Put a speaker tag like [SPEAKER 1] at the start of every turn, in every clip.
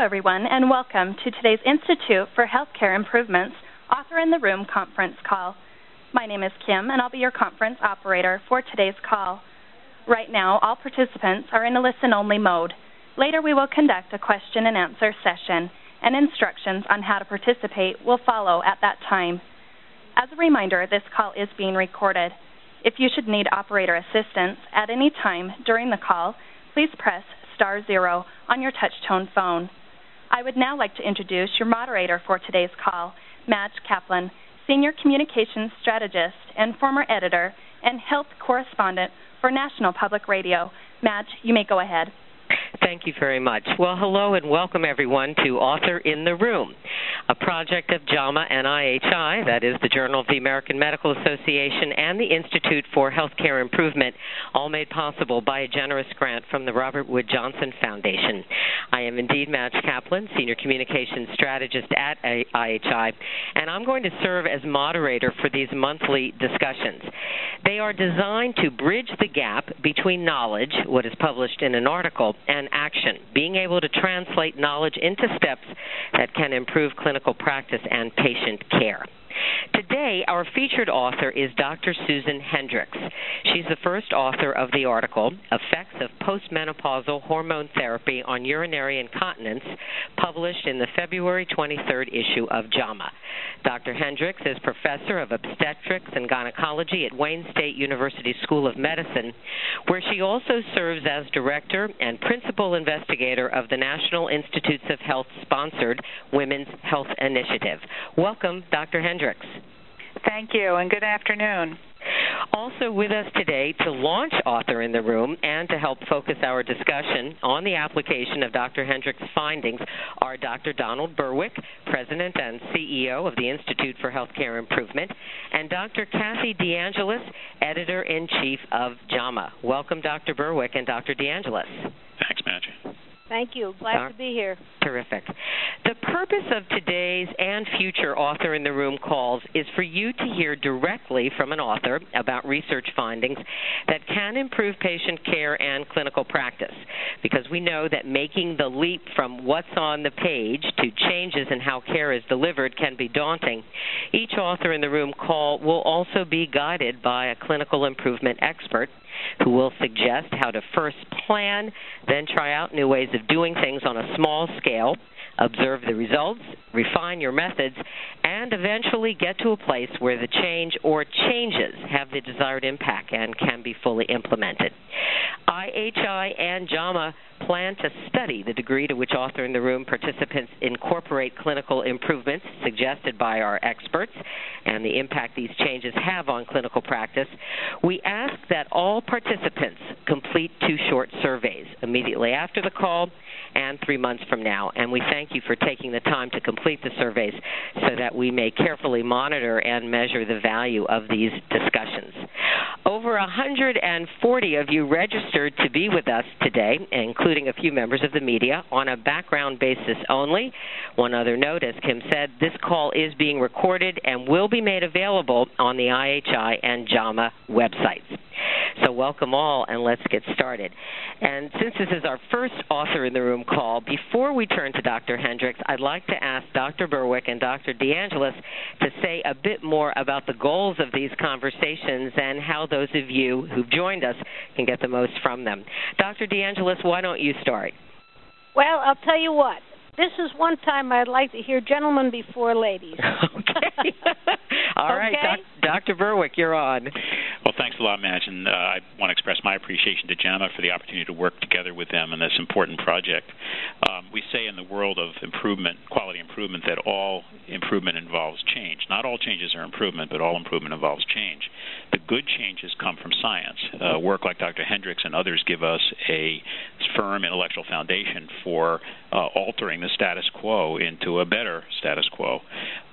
[SPEAKER 1] everyone, and welcome to today's Institute for Healthcare Improvements Author in the Room conference call. My name is Kim, and I'll be your conference operator for today's call. Right now, all participants are in a listen only mode. Later, we will conduct a question and answer session, and instructions on how to participate will follow at that time. As a reminder, this call is being recorded. If you should need operator assistance at any time during the call, please press star zero on your touch tone phone. I would now like to introduce your moderator for today's call, Madge Kaplan, Senior Communications Strategist and former editor and health correspondent for National Public Radio. Madge, you may go ahead.
[SPEAKER 2] Thank you very much. Well, hello and welcome everyone to Author in the Room, a project of JAMA and IHI, that is the Journal of the American Medical Association and the Institute for Healthcare Improvement, all made possible by a generous grant from the Robert Wood Johnson Foundation. I am indeed Madge Kaplan, Senior Communications Strategist at IHI, and I'm going to serve as moderator for these monthly discussions. They are designed to bridge the gap between knowledge, what is published in an article, and action, being able to translate knowledge into steps that can improve clinical practice and patient care. Today, our featured author is Dr. Susan Hendrix. She's the first author of the article, Effects of Postmenopausal Hormone Therapy on Urinary Incontinence, published in the February 23rd issue of JAMA. Dr. Hendrix is professor of obstetrics and gynecology at Wayne State University School of Medicine, where she also serves as director and principal investigator of the National Institutes of Health sponsored Women's Health Initiative. Welcome, Dr. Hendrix. Hendrix.
[SPEAKER 3] Thank you, and good afternoon.
[SPEAKER 2] Also with us today to launch Author in the Room and to help focus our discussion on the application of Dr. Hendrix' findings are Dr. Donald Berwick, President and CEO of the Institute for Healthcare Improvement, and Dr. Kathy DeAngelis, Editor in Chief of JAMA. Welcome, Dr. Berwick and Dr. DeAngelis.
[SPEAKER 4] Thanks, Madge.
[SPEAKER 5] Thank you. Glad to be here.
[SPEAKER 2] Terrific. The purpose of today's and future Author in the Room calls is for you to hear directly from an author about research findings that can improve patient care and clinical practice. Because we know that making the leap from what's on the page to changes in how care is delivered can be daunting. Each Author in the Room call will also be guided by a clinical improvement expert who will suggest how to first plan, then try out new ways of doing things on a small scale, observe the results, refine your methods, and eventually get to a place where the change or changes have the desired impact and can be fully implemented. IHI and JAMA plan to study the degree to which Author in the Room participants incorporate clinical improvements suggested by our experts and the impact these changes have on clinical practice. We ask that all participants complete two short surveys immediately after the call and three months from now. And we thank you for taking the time to complete the surveys so that we may carefully monitor and measure the value of these discussions. Over 140 of you registered to be with us today, including a few members of the media, on a background basis only. One other note, as Kim said, this call is being recorded and will be made available on the IHI and JAMA websites. So, welcome all, and let's get started. And since this is our first author in the room call, before we turn to Dr. Hendrix, I'd like to ask Dr. Berwick and Dr. DeAngelis to say a bit more about the goals of these conversations and how those of you who've joined us can get the most from them. Dr. DeAngelis, why don't you start?
[SPEAKER 5] Well, I'll tell you what. This is one time I'd like to hear gentlemen before ladies.
[SPEAKER 2] okay. All right,
[SPEAKER 5] okay?
[SPEAKER 2] Doc, Dr. Berwick, you're on.
[SPEAKER 4] Well, thanks a lot, Madge, and uh, I want to express my appreciation to JAMA for the opportunity to work together with them on this important project. Um, we say in the world of improvement, quality improvement, that all improvement involves change. Not all changes are improvement, but all improvement involves change. The good changes come from science. Uh, work like Dr. Hendrix and others give us a firm intellectual foundation for uh, altering the status quo into a better status quo.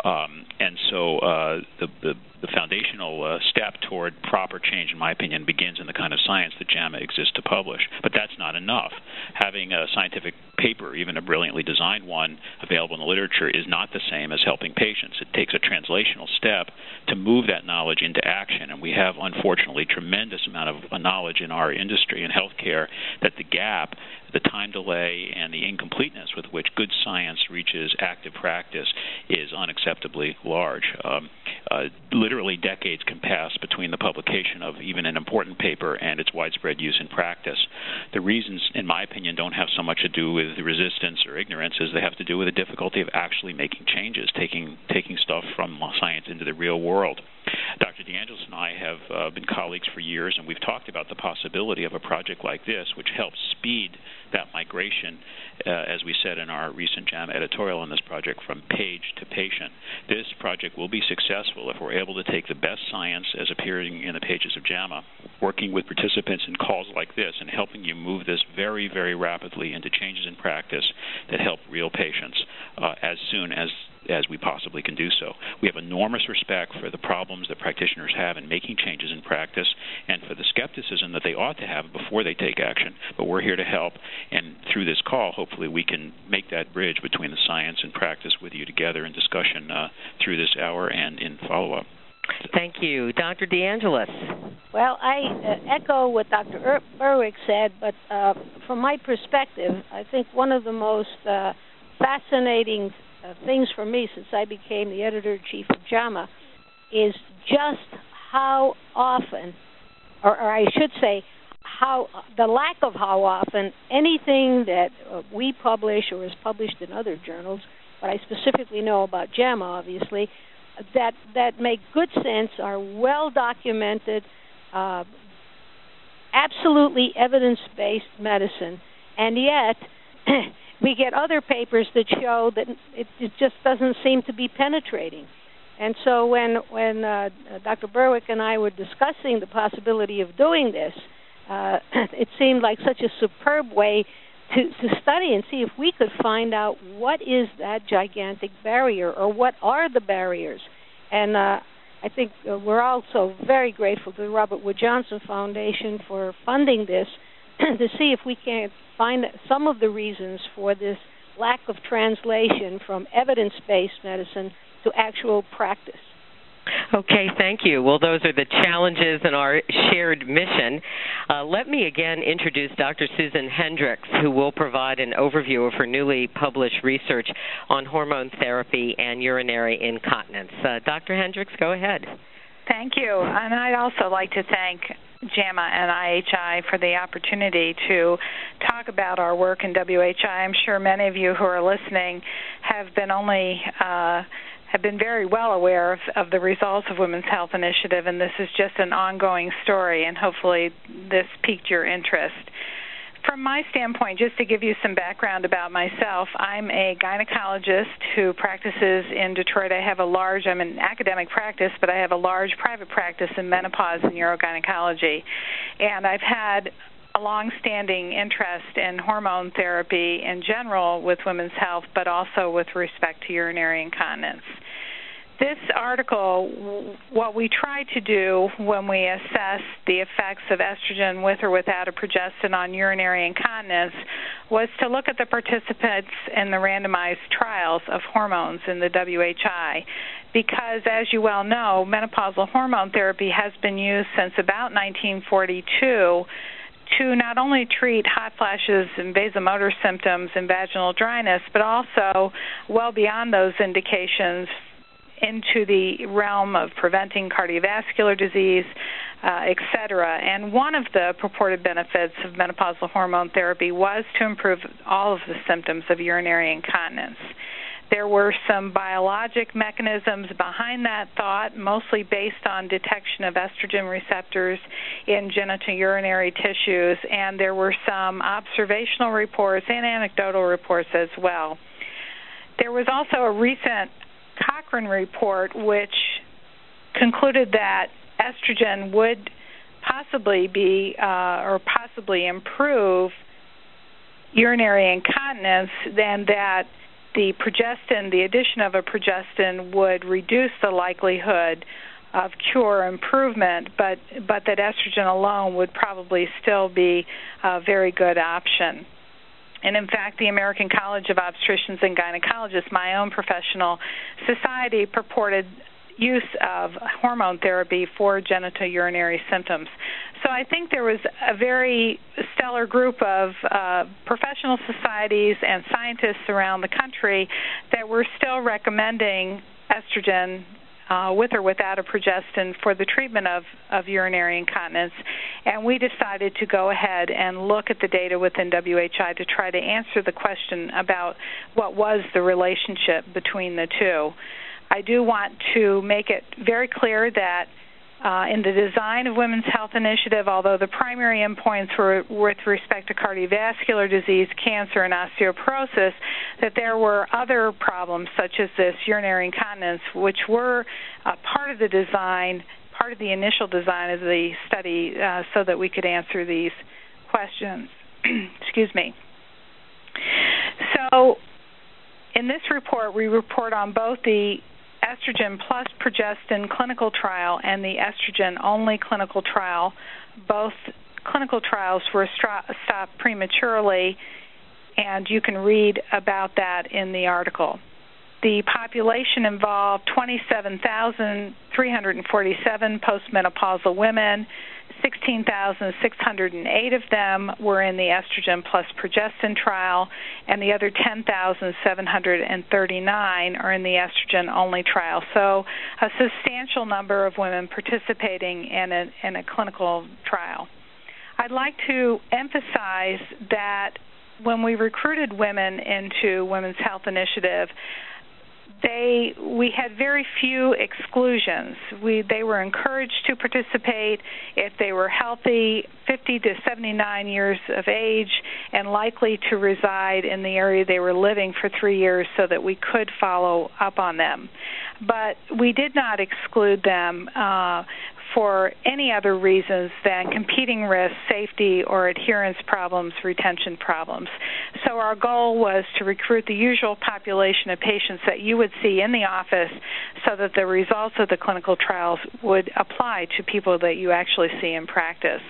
[SPEAKER 4] Um, and so uh, the, the, the foundational uh, step toward proper change, in my opinion, begins in the kind of science that JAMA exists to publish. But that's not enough. having a scientific paper, even a brilliantly designed one, available in the literature is not the same as helping patients. It takes a translational step to move that knowledge into action, and we have, unfortunately, tremendous amount of knowledge in our industry in healthcare that the gap the time delay and the incompleteness with which good science reaches active practice is unacceptably large. Um, uh, literally decades can pass between the publication of even an important paper and its widespread use in practice. The reasons, in my opinion, don't have so much to do with resistance or ignorance as they have to do with the difficulty of actually making changes, taking taking stuff from science into the real world. Dr. DeAngelis and I have uh, been colleagues for years, and we've talked about the possibility of a project like this, which helps speed that migration, uh, as we said in our recent JAMA editorial on this project, from page to patient. This project will be successful if we're able to take the best science as appearing in the pages of JAMA, working with participants in calls like this, and helping you move this very, very rapidly into changes in practice that help real patients uh, as soon as as we possibly can do so. We have enormous respect for the problems that practitioners have in making changes in practice and for the skepticism that they ought to have before they take action. But we're here to help, and through this call, hopefully, we can make that bridge between the science and practice with you together in discussion uh, through this hour and in follow up.
[SPEAKER 2] Thank you. Dr. DeAngelis.
[SPEAKER 5] Well, I uh, echo what Dr. Er- Berwick said, but uh, from my perspective, I think one of the most uh, fascinating things for me since I became the editor in chief of JAMA is just how often, or, or I should say, how the lack of how often anything that uh, we publish or is published in other journals, but I specifically know about JAMA, obviously, that that make good sense, are well documented, uh, absolutely evidence-based medicine, and yet we get other papers that show that it, it just doesn't seem to be penetrating. And so when when uh, Dr. Berwick and I were discussing the possibility of doing this, uh, it seemed like such a superb way to to study and see if we could find out what is that gigantic barrier or what are the barriers. And uh, I think uh, we're also very grateful to the Robert Wood Johnson Foundation for funding this to see if we can find some of the reasons for this lack of translation from evidence based medicine to actual practice.
[SPEAKER 2] Okay, thank you. Well, those are the challenges in our shared mission. Uh, let me again introduce Dr. Susan Hendrix, who will provide an overview of her newly published research on hormone therapy and urinary incontinence. Uh, Dr. Hendrix, go ahead.
[SPEAKER 3] Thank you. And I'd also like to thank JAMA and IHI for the opportunity to talk about our work in WHI. I'm sure many of you who are listening have been only uh, have been very well aware of, of the results of Women's Health Initiative, and this is just an ongoing story, and hopefully this piqued your interest from my standpoint, just to give you some background about myself, I'm a gynecologist who practices in Detroit. I have a large, I'm an academic practice, but I have a large private practice in menopause and urogynecology. And I've had a long-standing interest in hormone therapy in general with women's health, but also with respect to urinary incontinence this article, what we try to do when we assess the effects of estrogen with or without a progestin on urinary incontinence was to look at the participants in the randomized trials of hormones in the WHI. Because, as you well know, menopausal hormone therapy has been used since about 1942 to not only treat hot flashes and vasomotor symptoms and vaginal dryness, but also well beyond those indications into the realm of preventing cardiovascular disease, uh, et cetera. And one of the purported benefits of menopausal hormone therapy was to improve all of the symptoms of urinary incontinence. There were some biologic mechanisms behind that thought, mostly based on detection of estrogen receptors in genitourinary tissues, and there were some observational reports and anecdotal reports as well. There was also a recent Cochrane report, which concluded that estrogen would possibly be uh, or possibly improve urinary incontinence, then that the progestin, the addition of a progestin, would reduce the likelihood of cure improvement, but but that estrogen alone would probably still be a very good option. And in fact, the American College of Obstetricians and Gynecologists, my own professional society, purported use of hormone therapy for genitourinary symptoms. So I think there was a very stellar group of uh, professional societies and scientists around the country that were still recommending estrogen uh, with or without a progestin for the treatment of, of urinary incontinence. And we decided to go ahead and look at the data within WHI to try to answer the question about what was the relationship between the two. I do want to make it very clear that uh, in the design of Women's Health Initiative, although the primary endpoints were with respect to cardiovascular disease, cancer, and osteoporosis, that there were other problems such as this urinary incontinence, which were uh, part of the design, part of the initial design of the study, uh, so that we could answer these questions. Excuse me. So, in this report, we report on both the estrogen plus progestin clinical trial and the estrogen only clinical trial. Both clinical trials were stopped prematurely, and you can read about that in the article. The population involved 27,347 postmenopausal women 16,608 of them were in the estrogen plus progestin trial, and the other 10,739 are in the estrogen only trial. So, a substantial number of women participating in a, in a clinical trial. I'd like to emphasize that when we recruited women into Women's Health Initiative, they we had very few exclusions. We they were encouraged to participate if they were healthy, 50 to 79 years of age, and likely to reside in the area they were living for three years, so that we could follow up on them. But we did not exclude them uh, for any other reasons than competing risks, safety, or adherence problems, retention problems. So our goal was to recruit the usual population of patients that you would see in the office so that the results of the clinical trials would apply to people that you actually see in practice.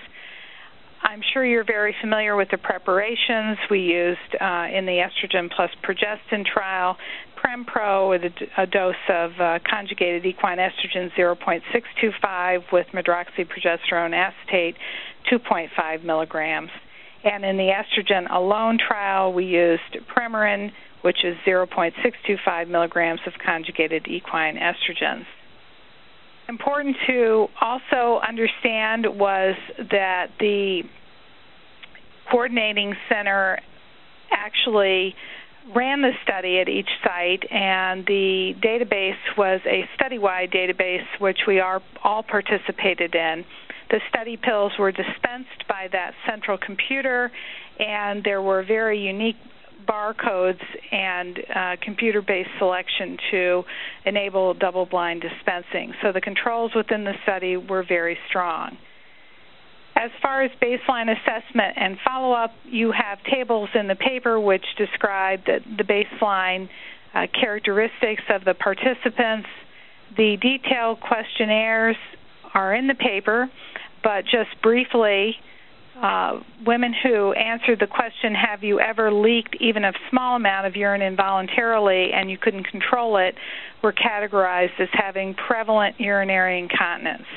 [SPEAKER 3] I'm sure you're very familiar with the preparations we used uh, in the estrogen plus progestin trial. Prempro with a, a dose of uh, conjugated equine estrogen 0.625 with medroxyprogesterone acetate 2.5 milligrams. And in the estrogen alone trial, we used Premarin, which is 0.625 milligrams of conjugated equine estrogens. Important to also understand was that the coordinating center actually ran the study at each site, and the database was a study wide database which we are all participated in. The study pills were dispensed by that central computer, and there were very unique barcodes and uh, computer based selection to enable double blind dispensing. So the controls within the study were very strong. As far as baseline assessment and follow up, you have tables in the paper which describe the, the baseline uh, characteristics of the participants. The detailed questionnaires are in the paper, but just briefly, uh, women who answered the question, Have you ever leaked even a small amount of urine involuntarily and you couldn't control it, were categorized as having prevalent urinary incontinence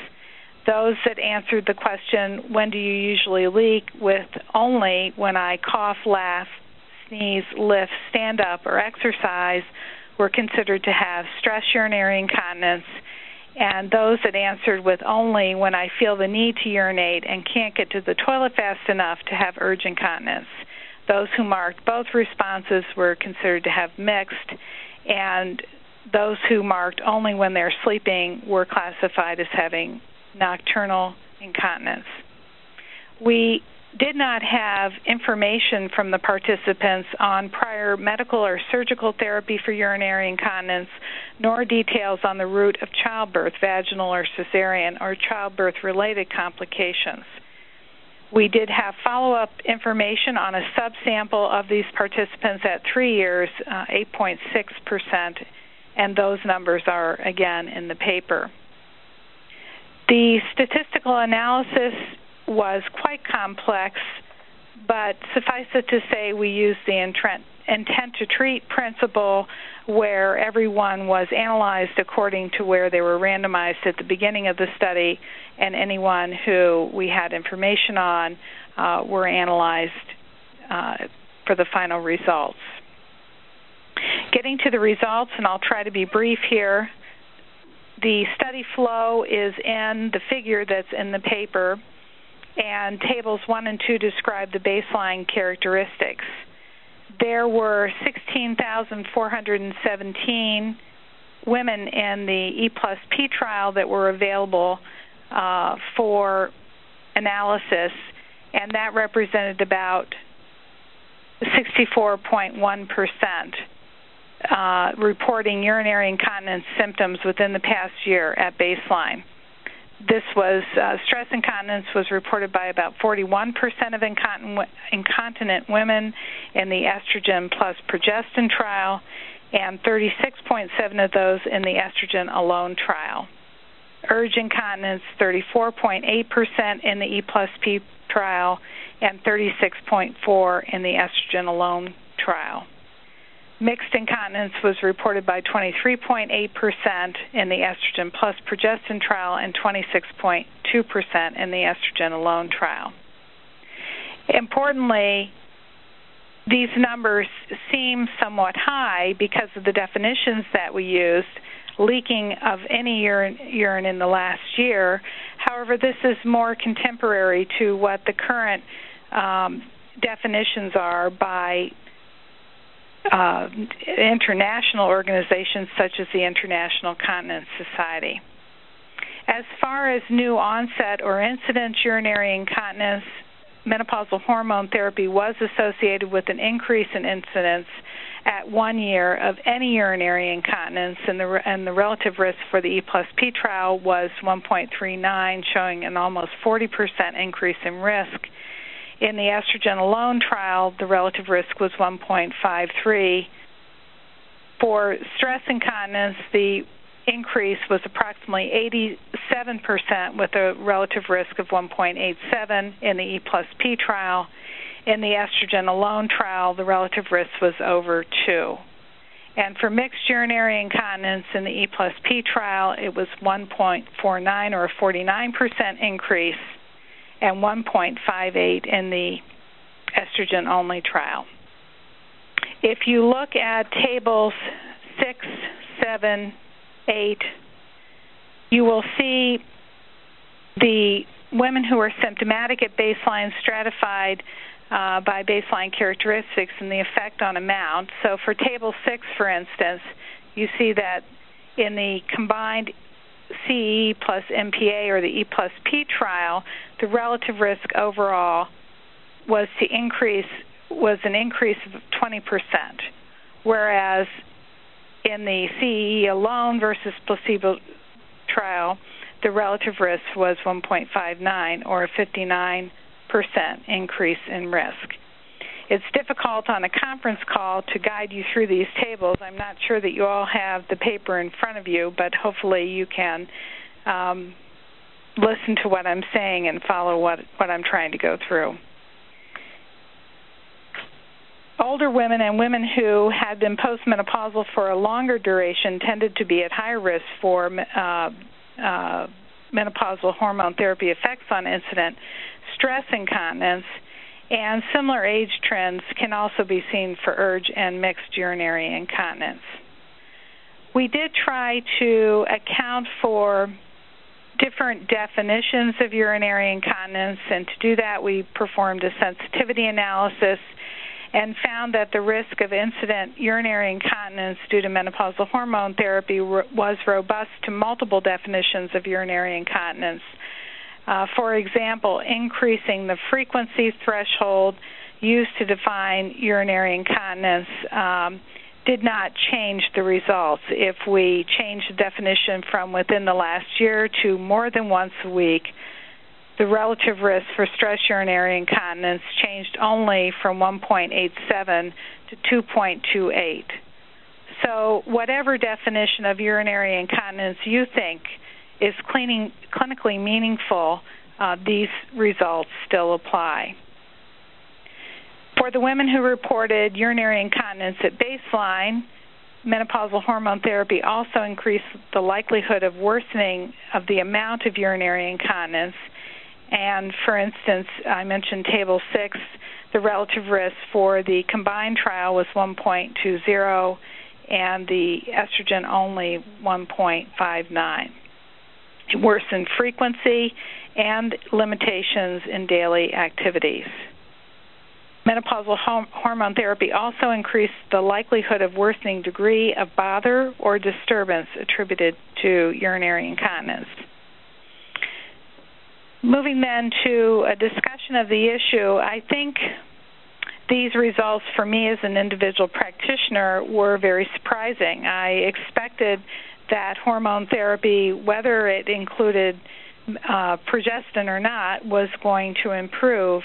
[SPEAKER 3] those that answered the question, when do you usually leak, with only when I cough, laugh, sneeze, lift, stand up, or exercise, were considered to have stress urinary incontinence. And those that answered with only when I feel the need to urinate and can't get to the toilet fast enough to have urge incontinence. Those who marked both responses were considered to have mixed, and those who marked only when they're sleeping were classified as having nocturnal incontinence. We did not have information from the participants on prior medical or surgical therapy for urinary incontinence, nor details on the route of childbirth, vaginal or cesarean, or childbirth related complications. We did have follow up information on a subsample of these participants at three years, uh, 8.6%, and those numbers are again in the paper. The statistical analysis was quite complex. but suffice it to say, we used the intent, intent to treat principle where everyone was analyzed according to where they were randomized at the beginning of the study, and anyone who we had information on uh, were analyzed uh, for the final results. Getting to the results, and I'll try to be brief here. The study flow is in the figure that's in the paper, and tables 1 and 2 describe the baseline characteristics. There were 16,417 women in the E plus P trial that were available uh, for analysis, and that represented about 64.1 percent uh, reporting urinary incontinence symptoms within the past year at baseline. This was uh, stress incontinence was reported by about 41% of incontinent, incontinent women in the estrogen plus progestin trial, and 36.7 of those in the estrogen alone trial. Urge incontinence 34.8% in the E plus P trial, and 36.4 in the estrogen alone trial. Mixed incontinence was reported by 23.8% in the estrogen plus progestin trial and 26.2% in the estrogen alone trial. Importantly, these numbers seem somewhat high because of the definitions that we used leaking of any urine, urine in the last year. However, this is more contemporary to what the current um, definitions are by uh, international organizations such as the International Continence Society. As far as new onset or incident urinary incontinence, menopausal hormone therapy was associated with an increase in incidence at one year of any urinary incontinence, and the, and the relative risk for the E plus P trial was 1.39, showing an almost 40% increase in risk in the estrogen alone trial, the relative risk was 1.53. For stress incontinence, the increase was approximately 87% with a relative risk of 1.87 in the E plus P trial. In the estrogen alone trial, the relative risk was over 2. And for mixed urinary incontinence in the E plus P trial, it was 1.49 or a 49% increase and 1.58 in the estrogen only trial. If you look at tables 6, 7, 8, you will see the women who are symptomatic at baseline stratified uh, by baseline characteristics and the effect on amount. So for table 6, for instance, you see that in the combined CE plus MPA or the E plus P trial, the relative risk overall was to increase was an increase of 20%, whereas in the CE alone versus placebo trial, the relative risk was 1.59 or a 59% increase in risk. It's difficult on a conference call to guide you through these tables. I'm not sure that you all have the paper in front of you, but hopefully you can um, listen to what I'm saying and follow what, what I'm trying to go through. Older women and women who had been postmenopausal for a longer duration tended to be at higher risk for uh, uh, menopausal hormone therapy effects on incident stress incontinence and similar age trends can also be seen for urge and mixed urinary incontinence. We did try to account for different definitions of urinary incontinence, and to do that, we performed a sensitivity analysis and found that the risk of incident urinary incontinence due to menopausal hormone therapy was robust to multiple definitions of urinary incontinence. Uh, for example, increasing the frequency threshold used to define urinary incontinence um, did not change the results. If we change the definition from within the last year to more than once a week, the relative risk for stress urinary incontinence changed only from 1.87 to 2.28. So, whatever definition of urinary incontinence you think is cleaning, clinically meaningful, uh, these results still apply. For the women who reported urinary incontinence at baseline, menopausal hormone therapy also increased the likelihood of worsening of the amount of urinary incontinence. And for instance, I mentioned table 6, the relative risk for the combined trial was 1.20 and the estrogen only 1.59. It worsened frequency and limitations in daily activities. Menopausal hormone therapy also increased the likelihood of worsening degree of bother or disturbance attributed to urinary incontinence. Moving then to a discussion of the issue, I think these results for me as an individual practitioner were very surprising. I expected that hormone therapy, whether it included uh, progestin or not, was going to improve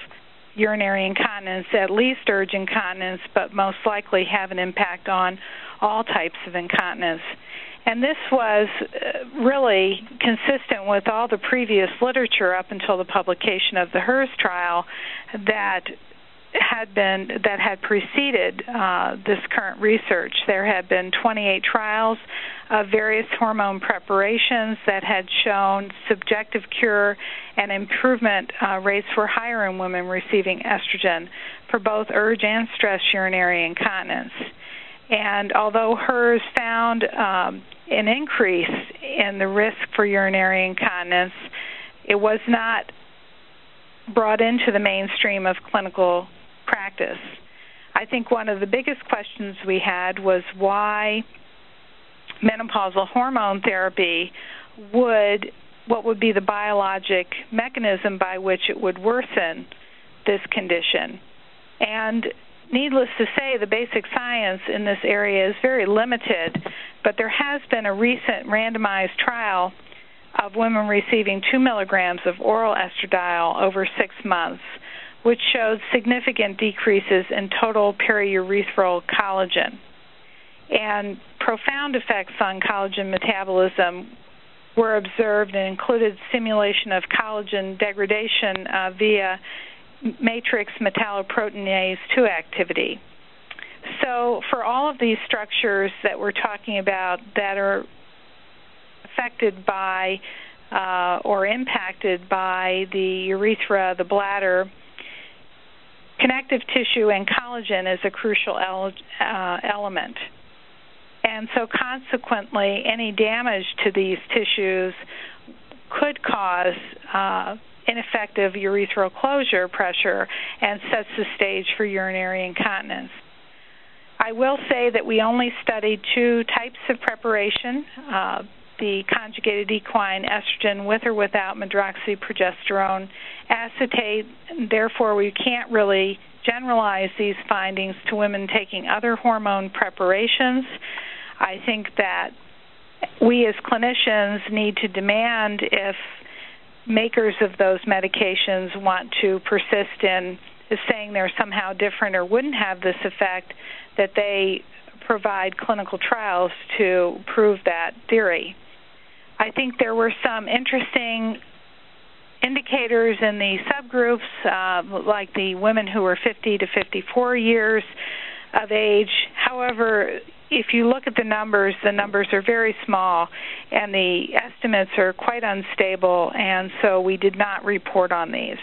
[SPEAKER 3] urinary incontinence, at least urge incontinence, but most likely have an impact on all types of incontinence. And this was uh, really consistent with all the previous literature up until the publication of the HERS trial that had been that had preceded uh, this current research. There had been 28 trials of various hormone preparations that had shown subjective cure and improvement uh, rates were higher in women receiving estrogen for both urge and stress urinary incontinence. And although HERS found um, an increase in the risk for urinary incontinence, it was not brought into the mainstream of clinical practice. I think one of the biggest questions we had was why menopausal hormone therapy would what would be the biologic mechanism by which it would worsen this condition. And needless to say, the basic science in this area is very limited, but there has been a recent randomized trial of women receiving 2 milligrams of oral estradiol over six months which showed significant decreases in total periurethral collagen. And profound effects on collagen metabolism were observed and included simulation of collagen degradation uh, via matrix metalloproteinase 2 activity. So, for all of these structures that we're talking about that are affected by uh, or impacted by the urethra, the bladder, connective tissue and collagen is a crucial el- uh, element. And so, consequently, any damage to these tissues could cause uh, ineffective urethral closure pressure and sets the stage for urinary incontinence. I will say that we only studied two types of preparation uh, the conjugated equine estrogen with or without medroxyprogesterone acetate. Therefore, we can't really generalize these findings to women taking other hormone preparations. I think that we as clinicians need to demand if makers of those medications want to persist in saying they're somehow different or wouldn't have this effect, that they provide clinical trials to prove that theory. I think there were some interesting indicators in the subgroups, uh, like the women who were 50 to 54 years of age. However, if you look at the numbers, the numbers are very small, and the estimates are quite unstable, and so we did not report on these.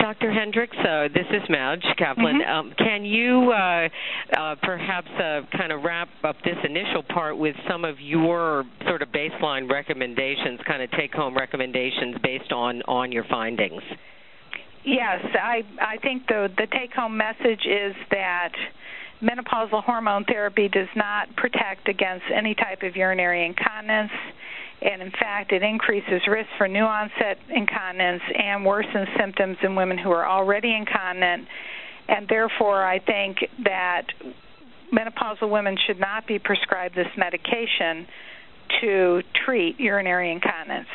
[SPEAKER 2] Dr. Hendrix, uh, this is Madge Kaplan.
[SPEAKER 3] Mm-hmm.
[SPEAKER 2] Um, can you uh, uh, perhaps uh, kind of wrap up this initial part with some of your sort of baseline recommendations, kind of take-home recommendations based on on your findings?
[SPEAKER 3] Yes, I I think the the take-home message is that menopausal hormone therapy does not protect against any type of urinary incontinence and in fact, it increases risk for new onset incontinence and worsens symptoms in women who are already incontinent. And therefore, I think that menopausal women should not be prescribed this medication to treat urinary incontinence.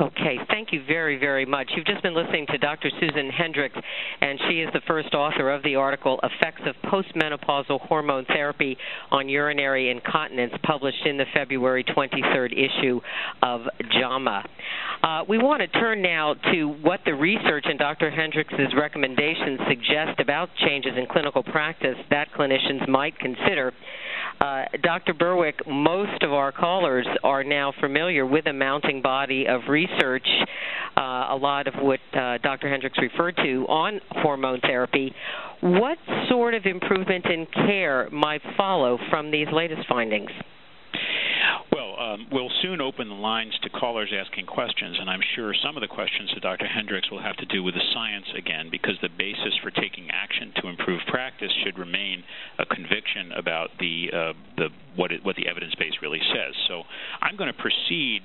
[SPEAKER 2] Okay, thank you very, very much. You've just been listening to Dr. Susan Hendrix, and she is the first author of the article Effects of Postmenopausal Hormone Therapy on Urinary Incontinence, published in the February 23rd issue of JAMA. Uh, we want to turn now to what the research and Dr. Hendrix' recommendations suggest about changes in clinical practice that clinicians might consider. Uh, Dr. Berwick, most of our callers are now familiar with a mounting body of research, uh, a lot of what uh, Dr. Hendrix referred to on hormone therapy. What sort of improvement in care might follow from these latest findings?
[SPEAKER 4] Well, um, we'll soon open the lines to callers asking questions, and I'm sure some of the questions to Dr. Hendrix will have to do with the science again, because the basis for taking action to improve practice should remain a conviction about the uh, the what it, what the evidence base really says. So I'm going to proceed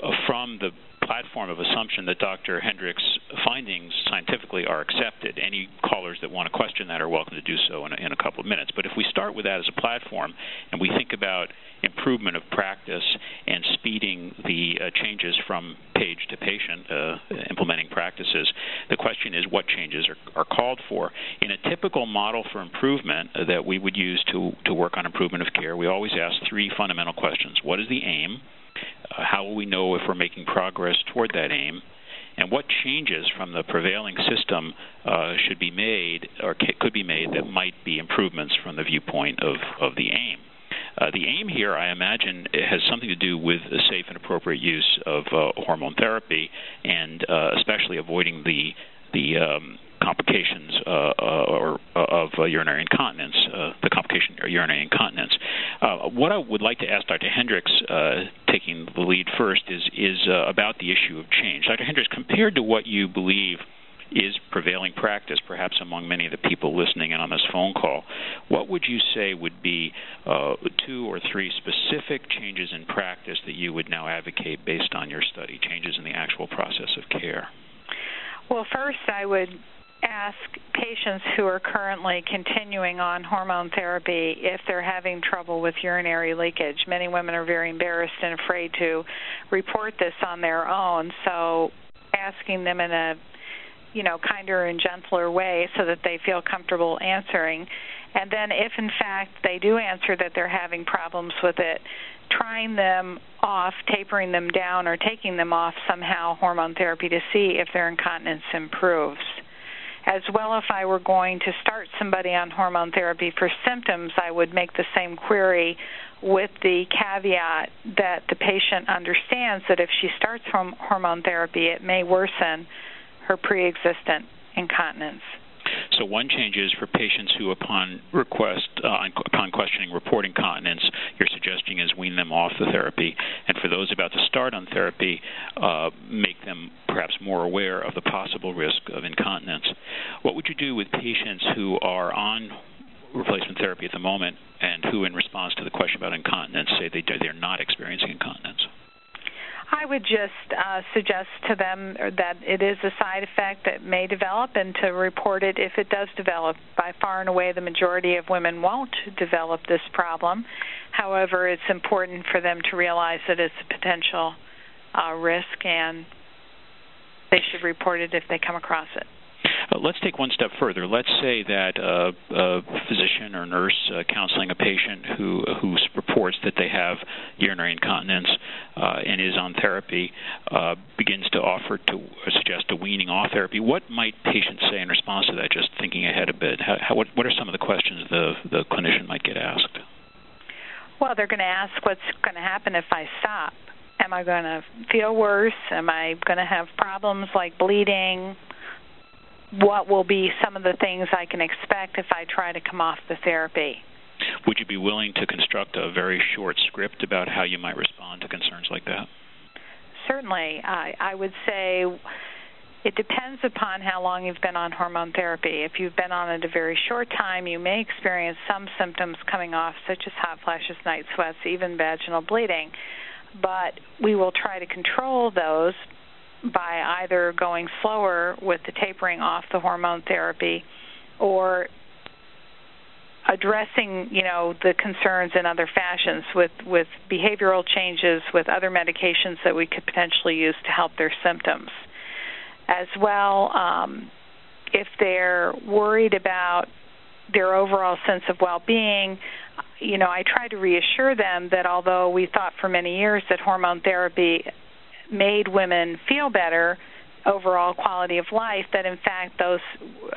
[SPEAKER 4] uh, from the platform of assumption that Dr. Hendrix' findings scientifically are accepted. Any callers that want to question that are welcome to do so in a, in a couple of minutes. But if we start with that as a platform and we think about improvement of practice and speeding the uh, changes from page to patient, uh, implementing practices, the question is what changes are, are called for. In a typical model for improvement that we would use to, to work on improvement of care, we always ask three fundamental questions. What is the aim? Uh, how will we know if we're making progress toward that aim? And what changes from the prevailing system uh, should be made or c- could be made that might be improvements from the viewpoint of, of the aim? Uh, the aim here, I imagine, has something to do with the safe and appropriate use of uh, hormone therapy, and uh, especially avoiding the the um, complications uh, uh, or uh, of urinary incontinence, the complication of urinary incontinence. what I would like to ask Dr. Hendrix, taking the lead first, is is about the issue of change. Dr. Hendrix, compared to what you believe is prevailing practice, perhaps among many of the people listening in on this phone call, what would you say would be uh, two or three specific changes in practice that you would now advocate based on your study, changes in the actual process of care?
[SPEAKER 3] Well, first, I would ask patients who are currently continuing on hormone therapy if they're having trouble with urinary leakage. Many women are very embarrassed and afraid to report this on their own, so asking them in a you know kinder and gentler way so that they feel comfortable answering. And then if in fact they do answer that they're having problems with it, trying them off, tapering them down or taking them off somehow hormone therapy to see if their incontinence improves. As well, if I were going to start somebody on hormone therapy for symptoms, I would make the same query with the caveat that the patient understands that if she starts hormone therapy, it may worsen her pre existent incontinence.
[SPEAKER 4] So one change is for patients who, upon request, uh, upon questioning, report incontinence, your suggestion is wean them off the therapy. And for those about to start on therapy, uh, make them perhaps more aware of the possible risk of incontinence. What would you do with patients who are on replacement therapy at the moment and who, in response to the question about incontinence, say they, they're not experiencing incontinence?
[SPEAKER 3] I would just uh, suggest to them that it is a side effect that may develop and to report it if it does develop. By far and away, the majority of women won't develop this problem. However, it's important for them to realize that it's a potential uh, risk and they should report it if they come across it.
[SPEAKER 4] Uh, let's take one step further. Let's say that uh, a physician or nurse uh, counseling a patient who who reports that they have urinary incontinence uh, and is on therapy uh, begins to offer to suggest a weaning off therapy. What might patients say in response to that? Just thinking ahead a bit, how, how, what what are some of the questions the the clinician might get asked?
[SPEAKER 3] Well, they're going to ask what's going to happen if I stop. Am I going to feel worse? Am I going to have problems like bleeding, what will be some of the things I can expect if I try to come off the therapy.
[SPEAKER 4] Would you be willing to construct a very short script about how you might respond to concerns like that?
[SPEAKER 3] Certainly. I, I would say it depends upon how long you've been on hormone therapy. If you've been on it a very short time, you may experience some symptoms coming off, such as hot flashes, night sweats, even vaginal bleeding. But we will try to control those by either going slower with the tapering off the hormone therapy or addressing you know the concerns in other fashions with with behavioral changes with other medications that we could potentially use to help their symptoms. As well um, if they're worried about their overall sense of well-being you know I try to reassure them that although we thought for many years that hormone therapy made women feel better overall quality of life that in fact those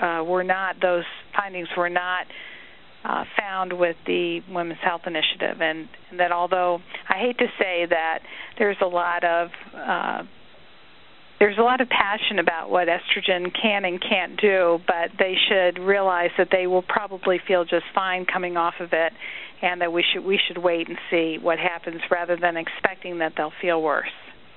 [SPEAKER 3] uh, were not those findings were not uh, found with the Women's Health Initiative, and, and, that although I hate to say that there's a lot of uh, there's a lot of passion about what estrogen can and can't do, but they should realize that they will probably feel just fine coming off of it, and that we should we should wait and see what happens rather than expecting that they'll feel worse.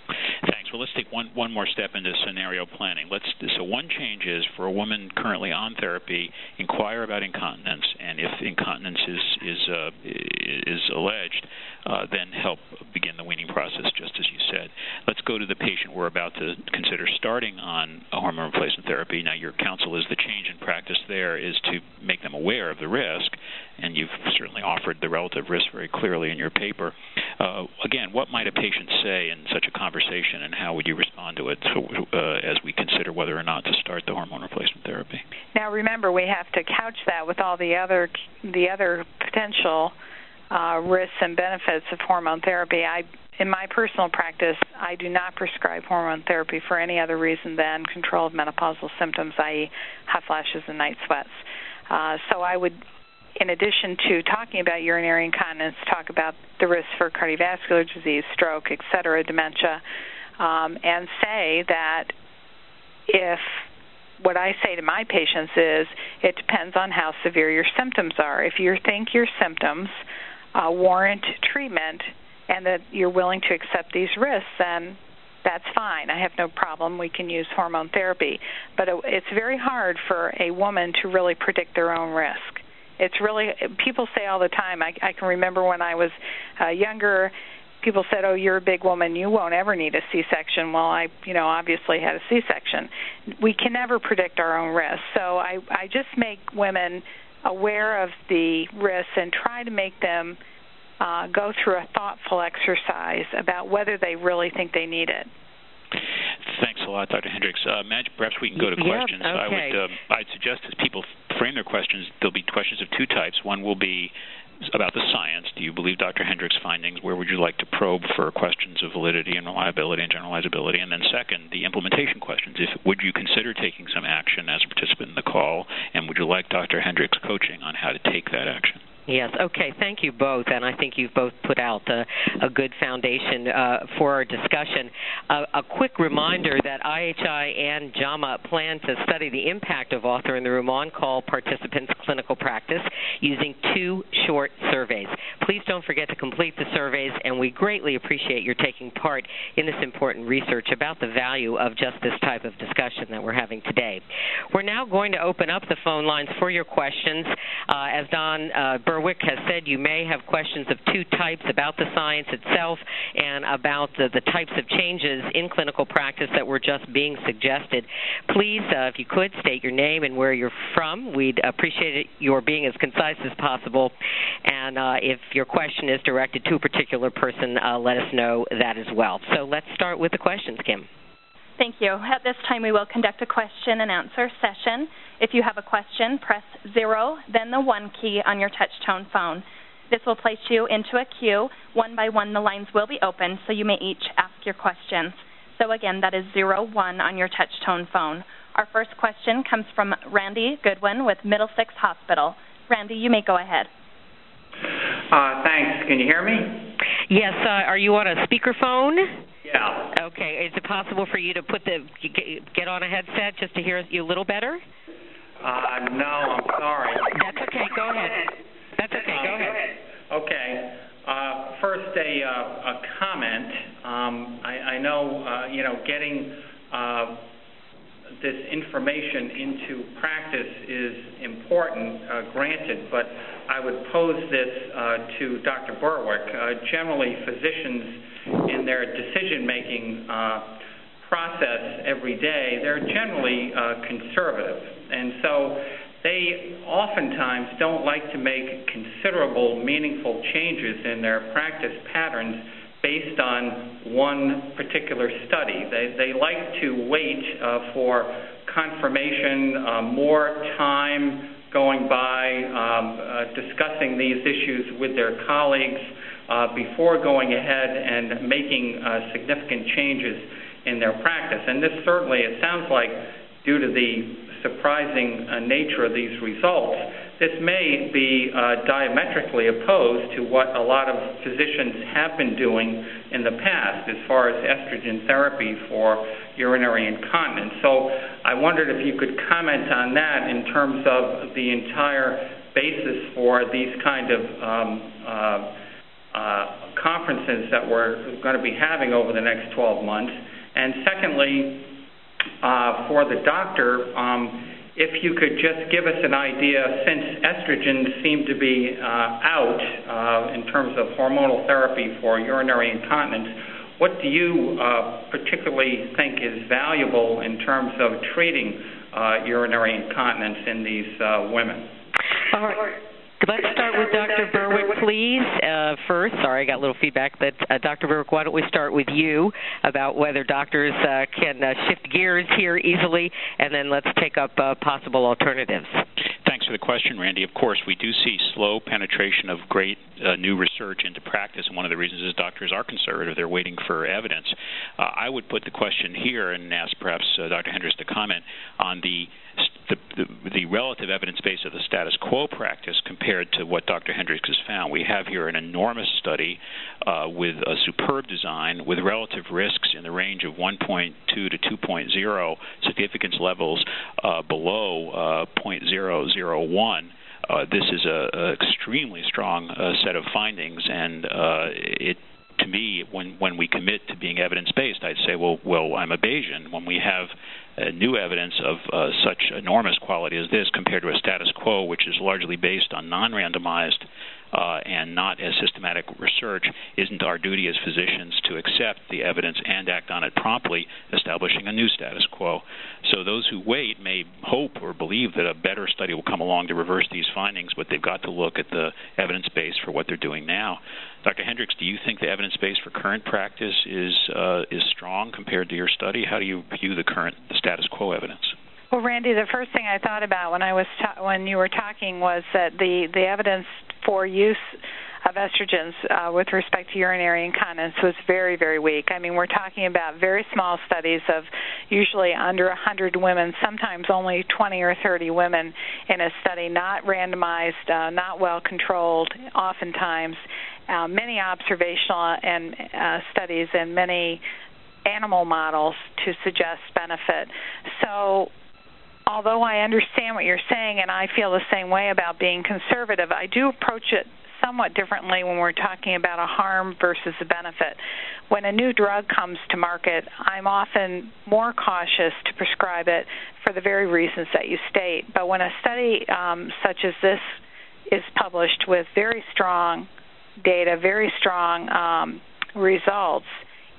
[SPEAKER 4] Thanks. Well, let's take one one more step into scenario planning. Let's so one change is for a woman currently on therapy, inquire about incontinence, and if incontinence is is uh, is alleged, uh, then help begin the weaning process, just as you said. Let's go to the patient we're about to consider starting on a hormone replacement therapy. Now, your counsel is the change in practice there is to make them aware of the risk, and you've certainly offered the relative risk very clearly in your paper. Uh, again, what might a patient say in such a conversation, and how would you respond to it uh, as we consider whether or not to start the hormone replacement therapy?
[SPEAKER 3] Now, remember, we have to couch that with all the other the other potential uh, risks and benefits of hormone therapy. I, in my personal practice, I do not prescribe hormone therapy for any other reason than control of menopausal symptoms, i.e., hot flashes and night sweats. Uh, so I would, in addition to talking about urinary incontinence, talk about the risks for cardiovascular disease, stroke, et cetera, dementia, um, and say that if what I say to my patients is it depends on how severe your symptoms are. If you think your symptoms uh, warrant treatment and that you're willing to accept these risks, then that's fine. I have no problem. We can use hormone therapy. But it's very hard for a woman to really predict their own risk. It's really, people say all the time, I, I can remember when I was uh, younger, people said, "Oh, you're a big woman. You won't ever need a C-section." Well, I, you know, obviously had a C-section. We can never predict our own risk. So I I just make women aware of the risks and try to make them uh, go through a thoughtful exercise about whether they really think they need it.
[SPEAKER 4] Thanks a lot, Dr. Hendrix. Uh, Madge, perhaps we can go to questions.
[SPEAKER 2] Yep, okay.
[SPEAKER 4] I would, uh, I'd suggest as people frame their questions, there'll be questions of two types. One will be about the science. Do you believe Dr. Hendrix' findings? Where would you like to probe for questions of validity and reliability and generalizability? And then, second, the implementation questions. If would you consider taking some action as a participant in the call, and would you like Dr. Hendrix' coaching on how to take that action?
[SPEAKER 2] Yes. Okay. Thank you both, and I think you've both put out a, a good foundation uh, for our discussion. Uh, a quick reminder that IHI and JAMA plan to study the impact of Author in the Room on call participants' clinical practice using two short surveys. Please don't forget to complete the surveys, and we greatly appreciate your taking part in this important research about the value of just this type of discussion that we're having today. We're now going to open up the phone lines for your questions. Uh, as Don uh, Berwick has said, you may have questions of two types about the science itself and about the, the types of changes in clinical practice that were just being suggested. Please, uh, if you could, state your name and where you're from. We'd appreciate your being as concise as possible. And uh, if your question is directed to a particular person, uh, let us know that as well. So let's start with the questions, Kim.
[SPEAKER 1] Thank you. At this time, we will conduct a question and answer session. If you have a question, press 0, then the 1 key on your touch tone phone. This will place you into a queue. One by one, the lines will be open, so you may each ask your questions. So again, that is zero one on your touch tone phone. Our first question comes from Randy Goodwin with Middlesex Hospital. Randy, you may go ahead.
[SPEAKER 6] Uh, thanks. Can you hear me?
[SPEAKER 2] Yes. Uh, are you on a speakerphone?
[SPEAKER 6] Yeah.
[SPEAKER 2] Okay. Is it possible for you to put the get on a headset just to hear you a little better?
[SPEAKER 6] Uh, no, I'm sorry.
[SPEAKER 2] That's okay. Go ahead. That's okay. Go ahead.
[SPEAKER 6] Okay. Uh, first, a, uh, a comment. Um, I, I know, uh, you know, getting uh, this information into practice is important, uh, granted, but I would pose this uh, to Dr. Berwick. Uh, generally, physicians in their decision-making uh, process every day, they're generally uh, conservative. And so they oftentimes don't like to make considerable, meaningful changes in their practice patterns based on one particular study. They, they like to wait uh, for confirmation, uh, more time going by, um, uh, discussing these issues with their colleagues uh, before going ahead and making uh, significant changes in their practice. And this certainly, it sounds like, due to the surprising uh, nature of these results, this may be uh, diametrically opposed to what a lot of physicians have been doing in the past as far as estrogen therapy for urinary incontinence. So I wondered if you could comment on that in terms of the entire basis for these kind of um, uh, conferences that we're going to be having over the next 12 months. And secondly, for the doctor, um, if you could just give us an idea, since estrogens seem to be uh, out uh, in terms of hormonal therapy for urinary incontinence, what do you uh, particularly think is valuable in terms of treating uh, urinary incontinence in these uh, women?
[SPEAKER 2] All right. Let's start with Dr. Berwick, please. Uh, first, sorry, I got a little feedback. That uh, Dr. Berwick, why don't we start with you about whether doctors uh, can uh, shift gears here easily, and then let's take up uh, possible alternatives.
[SPEAKER 4] Thanks for the question, Randy. Of course, we do see slow penetration of great uh, new research into practice, and one of the reasons is doctors are conservative. They're waiting for evidence. I would put the question here and ask perhaps Dr. Hendrix to comment on the the, the, relative evidence base of the status quo practice compared to what Dr. Hendrix has found. We have here an enormous study uh, with a superb design with relative risks in the range of 1.2 to 2.0 significance levels uh, below uh, 0.001. Uh, this is an extremely strong uh, set of findings, and uh, it to me, when when we commit to being evidence based, I'd say, well, well, I'm a Bayesian. When we have uh, new evidence of uh, such enormous quality as this compared to a status quo, which is largely based on non-randomized uh, and not as systematic research, isn't our duty as physicians to accept the evidence and act on it promptly, establishing a new status quo? So those who wait may hope or believe that a better study will come along to reverse these findings, but they've got to look at the evidence base for what they're doing now. Dr. Hendrix, do you think the evidence base for current practice is uh, is strong compared to your study? How do you view the current the status quo evidence?
[SPEAKER 3] Well, Randy, the first thing I thought about when I was ta- when you were talking was that the the evidence for use of estrogens uh, with respect to urinary incontinence was very, very weak. I mean, we're talking about very small studies of usually under 100 women, sometimes only 20 or 30 women in a study, not randomized, uh, not well controlled, oftentimes. Uh, many observational and uh, studies and many animal models to suggest benefit. So although I understand what you're saying and I feel the same way about being conservative, I do approach it somewhat differently when we're talking about a harm versus a benefit. When a new drug comes to market, I'm often more cautious to prescribe it for the very reasons that you state. But when a study um, such as this is published with very strong data, very strong um, results,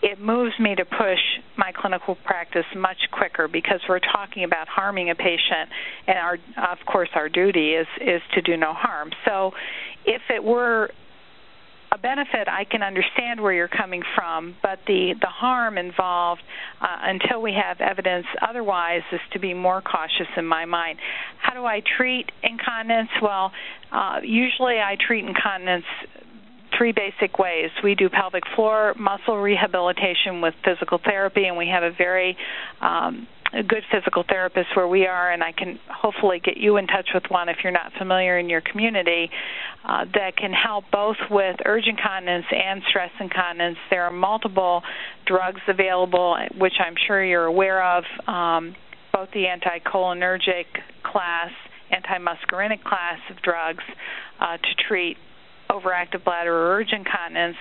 [SPEAKER 3] it moves me to push my clinical practice much quicker because we're talking about harming a patient and our of course our duty is is to do no harm. So if it were a benefit I can understand where you're coming from but the the harm involved uh, until we have evidence otherwise is to be more cautious in my mind. How do I treat incontinence? Well uh, usually I treat incontinence three basic ways. We do pelvic floor muscle rehabilitation with physical therapy, and we have a very um, a good physical therapist where we are, and I can hopefully get you in touch with one if you're not familiar in your community uh, that can help both with urge incontinence and stress incontinence. There are multiple drugs available, which I'm sure you're aware of, um, both the anticholinergic class, antimuscarinic class of drugs uh, to treat overactive bladder or urge incontinence.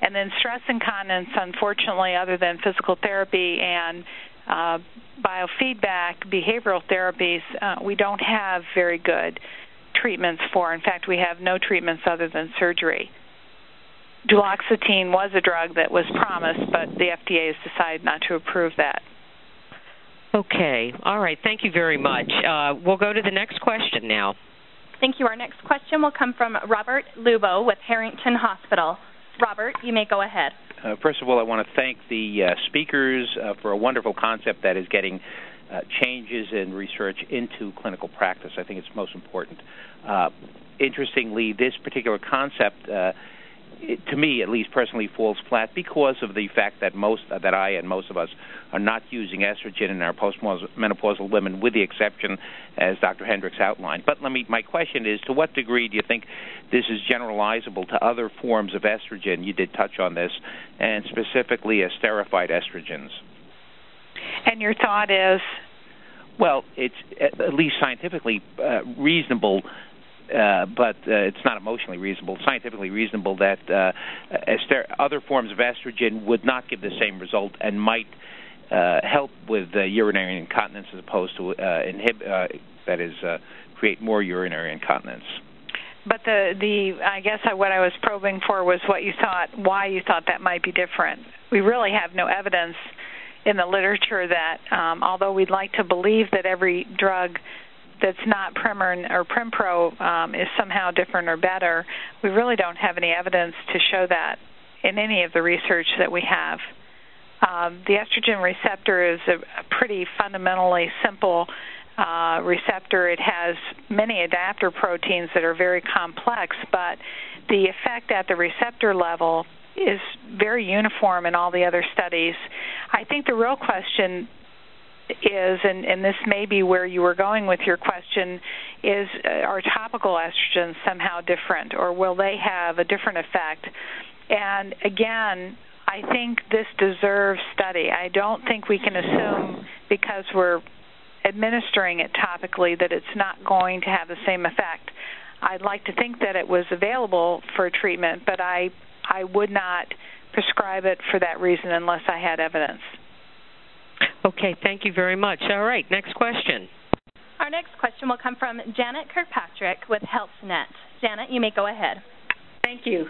[SPEAKER 3] And then stress incontinence, unfortunately, other than physical therapy and uh, biofeedback, behavioral therapies, uh, we don't have very good treatments for. In fact, we have no treatments other than surgery. Duloxetine was a drug that was promised, but the FDA has decided not to approve that.
[SPEAKER 2] Okay. All right. Thank you very much. Uh, we'll go to the next question now.
[SPEAKER 1] Thank you. Our next question will come from Robert Lubo with Harrington Hospital. Robert, you may go ahead.
[SPEAKER 7] Uh, first of all, I want to thank the uh, speakers uh, for a wonderful concept that is getting uh, changes in research into clinical practice. I think it's most important. Uh, interestingly, this particular concept uh, it, to me, at least personally, falls flat because of the fact that most uh, that I and most of us are not using estrogen in our postmenopausal women, with the exception, as Dr. Hendrix outlined. But let me. My question is, to what degree do you think this is generalizable to other forms of estrogen? You did touch on this, and specifically esterified estrogens.
[SPEAKER 3] And your thought is?
[SPEAKER 7] Well, it's at least scientifically uh, reasonable uh, but uh, it's not emotionally reasonable, scientifically reasonable that uh, ester- other forms of estrogen would not give the same result and might uh, help with uh, urinary incontinence as opposed to uh, inhib- uh, that is uh, create more urinary incontinence.
[SPEAKER 3] But the the I guess what I was probing for was what you thought, why you thought that might be different. We really have no evidence in the literature that, um, although we'd like to believe that every drug that's not Premarin or Prempro um, is somehow different or better, we really don't have any evidence to show that in any of the research that we have. Um, the estrogen receptor is a, a pretty fundamentally simple uh, receptor. It has many adapter proteins that are very complex, but the effect at the receptor level is very uniform in all the other studies. I think the real question is, and, and this may be where you were going with your question, is uh, are topical estrogens somehow different, or will they have a different effect? And again, I think this deserves study. I don't think we can assume because we're administering it topically that it's not going to have the same effect. I'd like to think that it was available for treatment, but I I would not prescribe it for that reason unless I had evidence.
[SPEAKER 2] Okay, thank you very much. All right, next question.
[SPEAKER 1] Our next question will come from Janet Kirkpatrick with HealthNet. Janet, you may go ahead.
[SPEAKER 8] Thank you.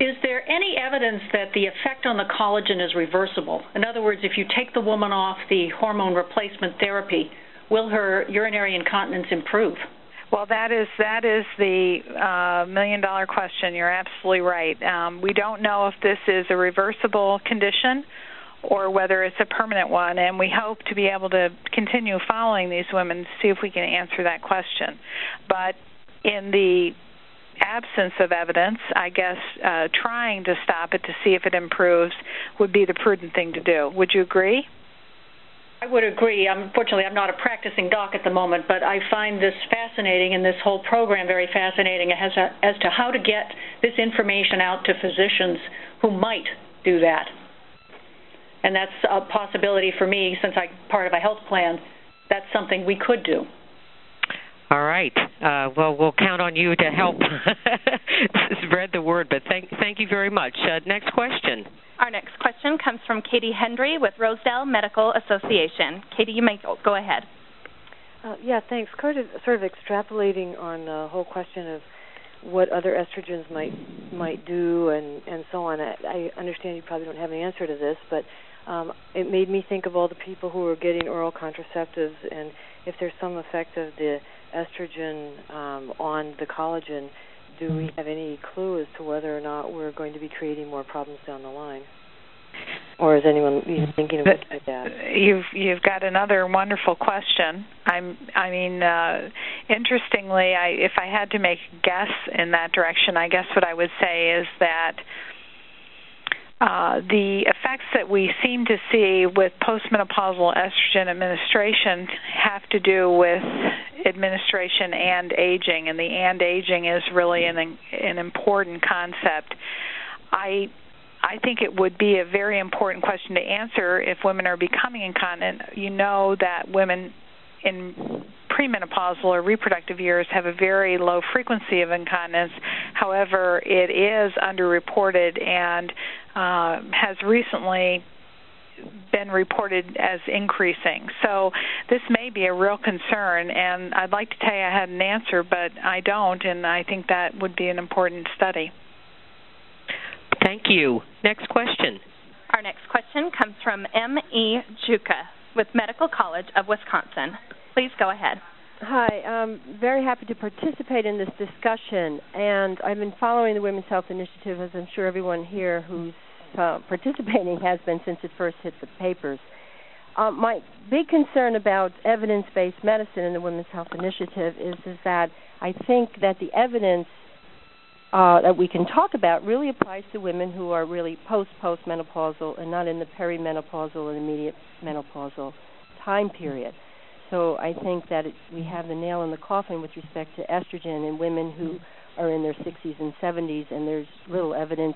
[SPEAKER 8] Is there any evidence that the effect on the collagen is reversible? In other words, if you take the woman off the hormone replacement therapy, will her urinary incontinence improve?
[SPEAKER 3] Well, that is that is the uh, million dollar question. You're absolutely right. Um, we don't know if this is a reversible condition or whether it's a permanent one. And we hope to be able to continue following these women to see if we can answer that question. But in the absence of evidence, I guess uh, trying to stop it to see if it improves would be the prudent thing to do. Would you agree?
[SPEAKER 8] I would agree. Unfortunately, I'm not a practicing doc at the moment, but I find this fascinating and this whole program very fascinating as, as to how to get this information out to physicians who might do that and that's a possibility for me since I'm part of a health plan. That's something we could do.
[SPEAKER 2] All right. Uh, well, we'll count on you to help spread the word. But thank thank you very much. Uh, next question.
[SPEAKER 1] Our next question comes from Katie Hendry with Rosedale Medical Association. Katie, you may go, go ahead.
[SPEAKER 9] Uh, yeah, thanks. Sort of, sort of extrapolating on the whole question of what other estrogens might might do and and so on. I, I understand you probably don't have an answer to this, but um, it made me think of all the people who are getting oral contraceptives and if there's some effect of the estrogen um, on the collagen, do we have any clue as to whether or not we're going to be creating more problems down the line? Or is anyone even thinking of that?
[SPEAKER 3] You've you've got another wonderful question. I'm I mean, uh, interestingly, I if I had to make a guess in that direction, I guess what I would say is that uh, the effects that we seem to see with postmenopausal estrogen administration have to do with administration and aging, and the and aging is really an an important concept. I I think it would be a very important question to answer if women are becoming incontinent. You know that women in premenopausal or reproductive years have a very low frequency of incontinence. However, it is underreported and uh, has recently been reported as increasing. So this may be a real concern, and I'd like to tell you I had an answer, but I don't, and I think that would be an important study.
[SPEAKER 2] Thank you. Next question.
[SPEAKER 1] Our next question comes from M.E. Juka. with Medical College of Wisconsin. Please go ahead.
[SPEAKER 10] Hi, I'm very happy to participate in this discussion, and I've been following the Women's Health Initiative, as I'm sure everyone here who's uh, participating has been since it first hit the papers. Uh, my big concern about evidence-based medicine in the Women's Health Initiative is is that I think that the evidence uh, that we can talk about really applies to women who are really post post menopausal and not in the perimenopausal and immediate menopausal time period. So I think that it, we have the nail in the coffin with respect to estrogen in women who are in their 60s and 70s, and there's little evidence,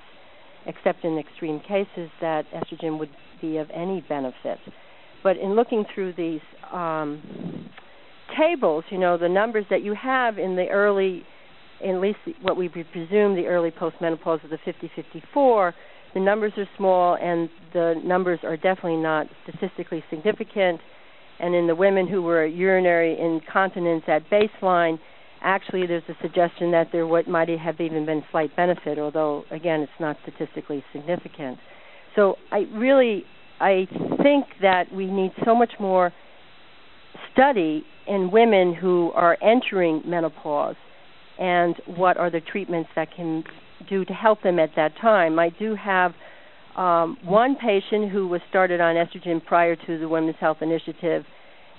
[SPEAKER 10] except in extreme cases, that estrogen would be of any benefit. But in looking through these um, tables, you know, the numbers that you have in the early, at least what we presume the early postmenopause of the 50-54, the numbers are small and the numbers are definitely not statistically significant. And in the women who were urinary incontinence at baseline, actually there's a suggestion that there what might have even been slight benefit, although again it's not statistically significant. So I really I think that we need so much more study in women who are entering menopause and what are the treatments that can do to help them at that time. I do have um, one patient who was started on estrogen prior to the Women's Health Initiative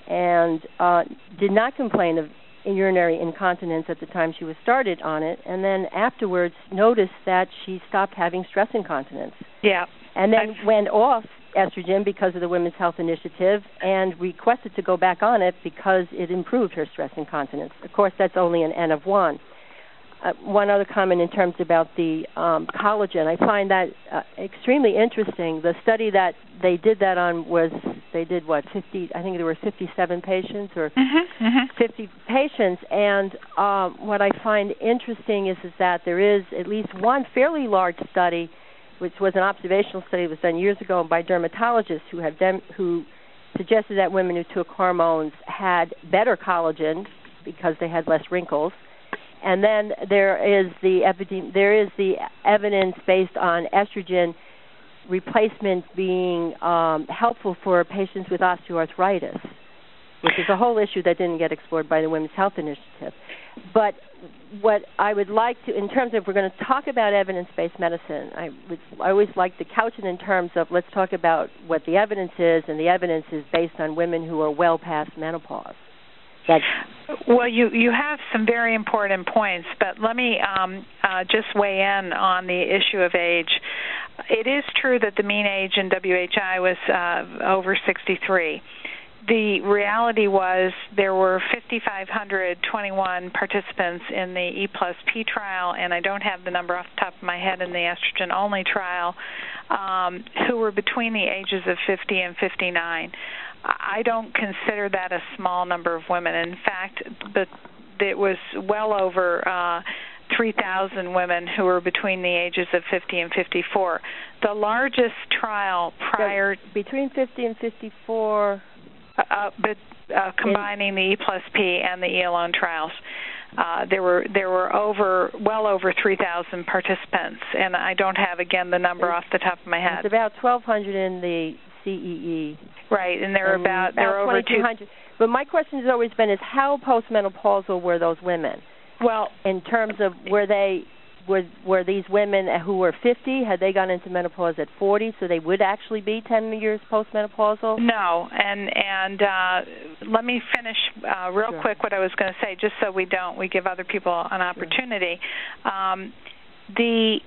[SPEAKER 10] and uh, did not complain of urinary incontinence at the time she was started on it, and then afterwards noticed that she stopped having stress incontinence.
[SPEAKER 3] Yeah.
[SPEAKER 10] And then I've... went off estrogen because of the Women's Health Initiative and requested to go back on it because it improved her stress incontinence. Of course, that's only an N of one. Uh, one other comment in terms about the um, collagen. I find that uh, extremely interesting. The study that they did that on was they did what 50? I think there were 57 patients or
[SPEAKER 3] mm-hmm, mm-hmm.
[SPEAKER 10] 50 patients. And um, what I find interesting is is that there is at least one fairly large study which was an observational study that was done years ago by dermatologists who have dem- who suggested that women who took hormones had better collagen because they had less wrinkles. And then there is the epidem- there is the evidence based on estrogen replacement being um, helpful for patients with osteoarthritis, which is a whole issue that didn't get explored by the Women's Health Initiative. But what I would like to, in terms of, we're going to talk about evidence-based medicine. I would, I always like to couch it in terms of let's talk about what the evidence is, and the evidence is based on women who are well past menopause.
[SPEAKER 3] Well, you you have some very important points, but let me um, uh, just weigh in on the issue of age. It is true that the mean age in WHI was uh, over 63 the reality was there were 5,521 participants in the E plus P trial, and I don't have the number off the top of my head in the estrogen only trial, um, who were between the ages of 50 and 59. I don't consider that a small number of women. In fact, it was well over. Uh, 3,000 women who were between the ages of 50 and 54. The largest trial prior
[SPEAKER 10] between 50 and 54
[SPEAKER 3] uh, but uh, combining the E plus P and the E alone trials. Uh, there were there were over well over 3,000 participants, and I don't have again the number off the top of my head.
[SPEAKER 10] It's about 1,200 in the CEE.
[SPEAKER 3] Right, and there are about there are over
[SPEAKER 10] 200. But my question has always been is how postmenopausal were those women?
[SPEAKER 3] Well,
[SPEAKER 10] in terms of were they were were these women who were 50 had they gone into menopause at 40 so they would actually be 10 years postmenopausal
[SPEAKER 3] no and and uh let me finish uh real
[SPEAKER 10] sure.
[SPEAKER 3] quick what i was going to say just so we don't we give other people an opportunity sure. um the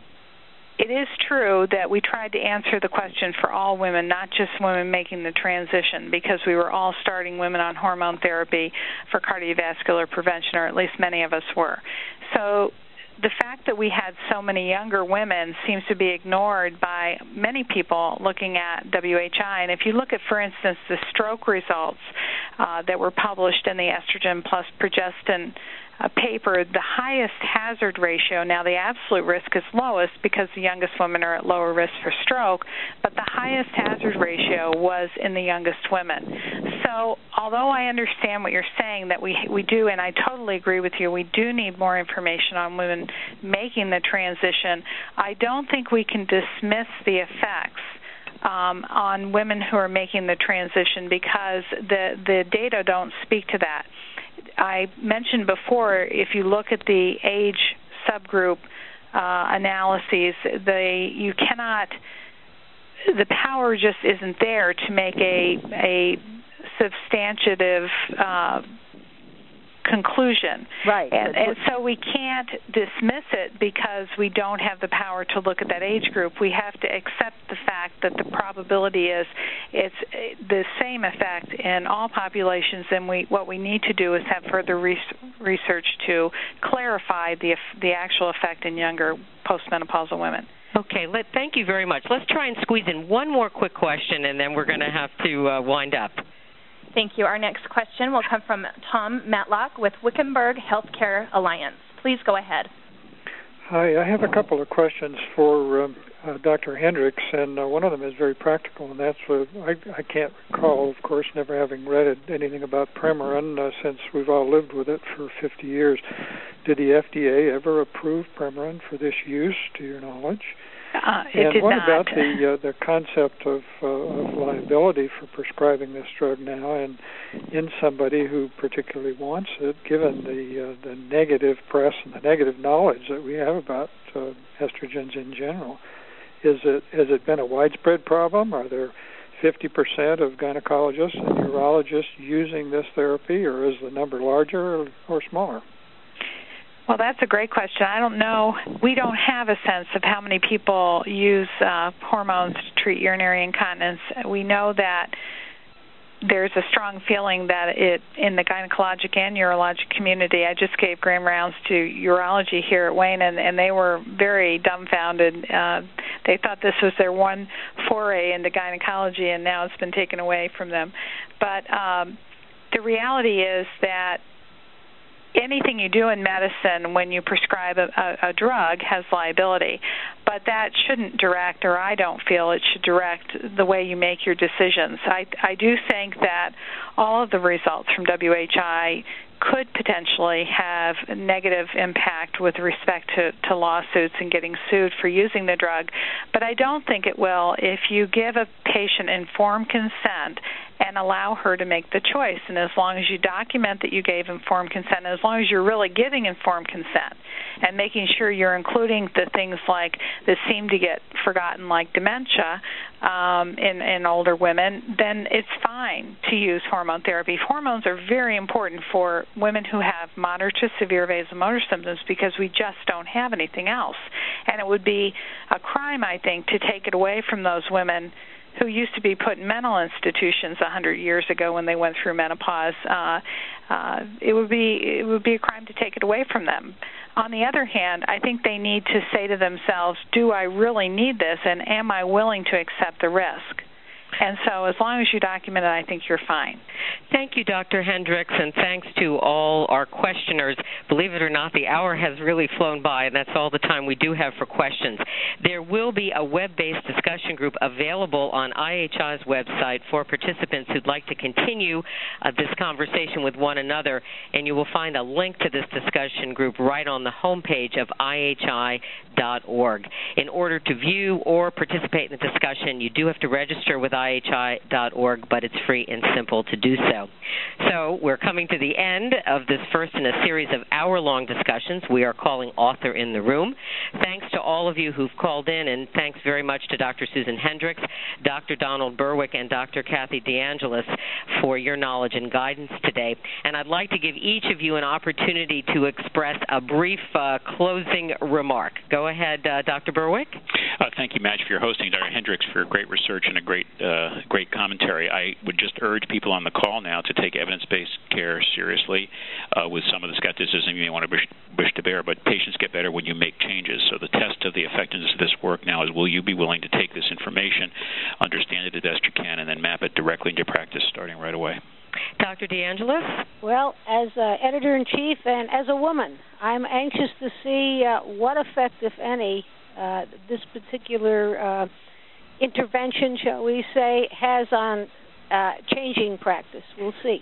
[SPEAKER 3] it is true that we tried to answer the question for all women, not just women making the transition, because we were all starting women on hormone therapy for cardiovascular prevention, or at least many of us were. So the fact that we had so many younger women seems to be ignored by many people looking at WHI. And if you look at, for instance, the stroke results uh, that were published in the estrogen plus progestin uh, paper, the highest hazard ratio, now the absolute risk is lowest because the youngest women are at lower risk for stroke, but the highest hazard ratio was in the youngest women. So, although I understand what you're saying that we we do and I totally agree with you, we do need more information on women making the transition. I don't think we can dismiss the effects um, on women who are making the transition because the the data don't speak to that. I mentioned before, if you look at the age subgroup uh, analyses, they you cannot the power just isn't there to make a a substantive uh, conclusion.
[SPEAKER 10] Right.
[SPEAKER 3] And, and so we can't dismiss it because we don't have the power to look at that age group. We have to accept the fact that the probability is it's the same effect in all populations and we what we need to do is have further research to clarify the the actual effect in younger postmenopausal women.
[SPEAKER 2] Okay, let, thank you very much. Let's try and squeeze in one more quick question, and then we're going to have to uh, wind up.
[SPEAKER 1] Thank you. Our next question will come from Tom Matlock with Wickenburg Healthcare Alliance. Please go ahead.
[SPEAKER 11] Hi, I have a couple of questions for um, uh, Dr. Hendrix, and uh, one of them is very practical, and that's uh, I, I can't recall, of course, never having read anything about Premarin uh, since we've all lived with it for 50 years. Did the FDA ever approve Premarin for this use, to your knowledge?
[SPEAKER 3] Uh,
[SPEAKER 11] and what
[SPEAKER 3] not.
[SPEAKER 11] about the uh, the concept of, uh, of liability for prescribing this drug now, and in somebody who particularly wants it, given the uh, the negative press and the negative knowledge that we have about uh, estrogens in general, is it has it been a widespread problem? Are there 50% of gynecologists and urologists using this therapy, or is the number larger or, or smaller?
[SPEAKER 3] Well, that's a great question. I don't know. We don't have a sense of how many people use uh, hormones to treat urinary incontinence. We know that there's a strong feeling that it in the gynecologic and urologic community. I just gave grand rounds to urology here at Wayne, and, and they were very dumbfounded. Uh, they thought this was their one foray into gynecology, and now it's been taken away from them. But um, the reality is that anything you do in medicine when you prescribe a, a, a drug has liability, but that shouldn't direct, or I don't feel it should direct the way you make your decisions. I, I do think that all of the results from WHI could potentially have negative impact with respect to, to lawsuits and getting sued for using the drug, but I don't think it will if you give a patient informed consent and allow her to make the choice. And as long as you document that you gave informed consent, as long as you're really giving informed consent and making sure you're including the things like that seem to get forgotten, like dementia um, in, in older women, then it's fine to use hormone therapy. Hormones are very important for women who have moderate to severe vasomotor symptoms because we just don't have anything else. And it would be a crime, I think, to take it away from those women who used to be put in mental institutions a hundred years ago when they went through menopause. Uh, uh, it would be it would be a crime to take it away from them. On the other hand, I think they need to say to themselves, "Do I really need this, and am I willing to accept the risk?" And so, as long as you document it, I think you're fine.
[SPEAKER 2] Thank you, Dr. Hendrix, and thanks to all our questioners. Believe it or not, the hour has really flown by, and that's all the time we do have for questions. There will be a web based discussion group available on IHI's website for participants who'd like to continue uh, this conversation with one another, and you will find a link to this discussion group right on the homepage of IHI.org. In order to view or participate in the discussion, you do have to register with IHI.org, but it's free and simple to do so. So we're coming to the end of this first in a series of hour long discussions we are calling Author in the Room. Thanks to all of you who've called in, and thanks very much to Dr. Susan Hendrix, Dr. Donald Berwick, and Dr. Kathy DeAngelis for your knowledge and guidance today. And I'd like to give each of you an opportunity to express a brief uh, closing remark. Go ahead, uh, Dr. Berwick.
[SPEAKER 4] Uh, thank you, Madge, for your hosting, Dr. Hendrix, for great research and a great, uh, great commentary. I would just urge people on the call now to take evidence-based care seriously uh, with some of the skepticism you may want to wish, wish to bear. But patients get better when you make changes. So the test of the effectiveness of this work now is will you be willing to take this information, understand it as best you can, and then map it directly into practice starting right away.
[SPEAKER 2] Dr. DeAngelis?
[SPEAKER 5] Well, as uh, editor in chief and as a woman, I'm anxious to see uh, what effect, if any, uh, this particular uh, intervention, shall we say, has on uh, changing practice. We'll see.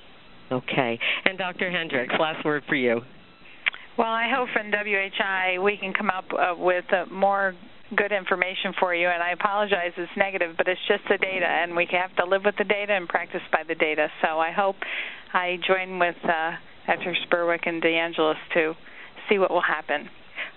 [SPEAKER 2] Okay. And Dr. Hendrix, last word for you.
[SPEAKER 3] Well, I hope in WHI we can come up uh, with uh, more good information for you. And I apologize, it's negative, but it's just the data, and we have to live with the data and practice by the data. So I hope I join with uh, Dr. Spurwick and DeAngelis to see what will happen.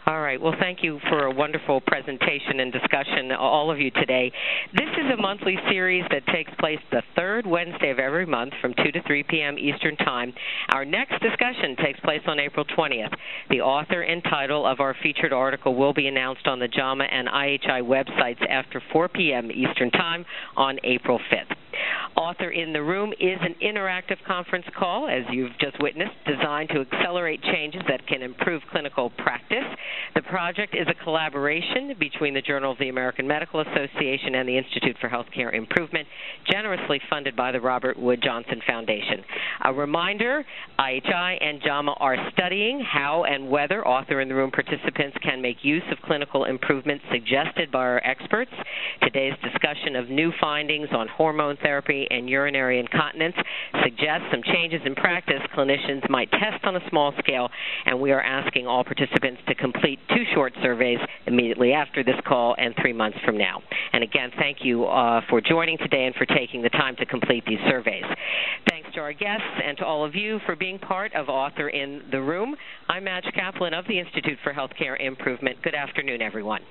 [SPEAKER 2] All right. Well, thank you for a wonderful presentation and discussion, all of you today. This is a monthly series that takes place the third Wednesday of every month from 2 to 3 p.m. Eastern Time. Our next discussion takes place on April 20th. The author and title of our featured article will be announced on the JAMA and IHI websites after 4 p.m. Eastern Time on April 5th. Author in the Room is an interactive conference call, as you've just witnessed, designed to accelerate changes that can improve clinical practice. The project is a collaboration between the Journal of the American Medical Association and the Institute for Healthcare Improvement, generously funded by the Robert Wood Johnson Foundation. A reminder IHI and JAMA are studying how and whether Author in the Room participants can make use of clinical improvements suggested by our experts. Today's discussion of new findings on hormone therapy and urinary incontinence suggests some changes in practice clinicians might test on a small scale, and we are asking all participants to complete two short surveys immediately after this call and three months from now. And again, thank you uh, for joining today and for taking the time to complete these surveys. Thanks to our guests and to all of you for being part of Author in the Room. I'm Madge Kaplan of the Institute for Healthcare Improvement. Good afternoon, everyone.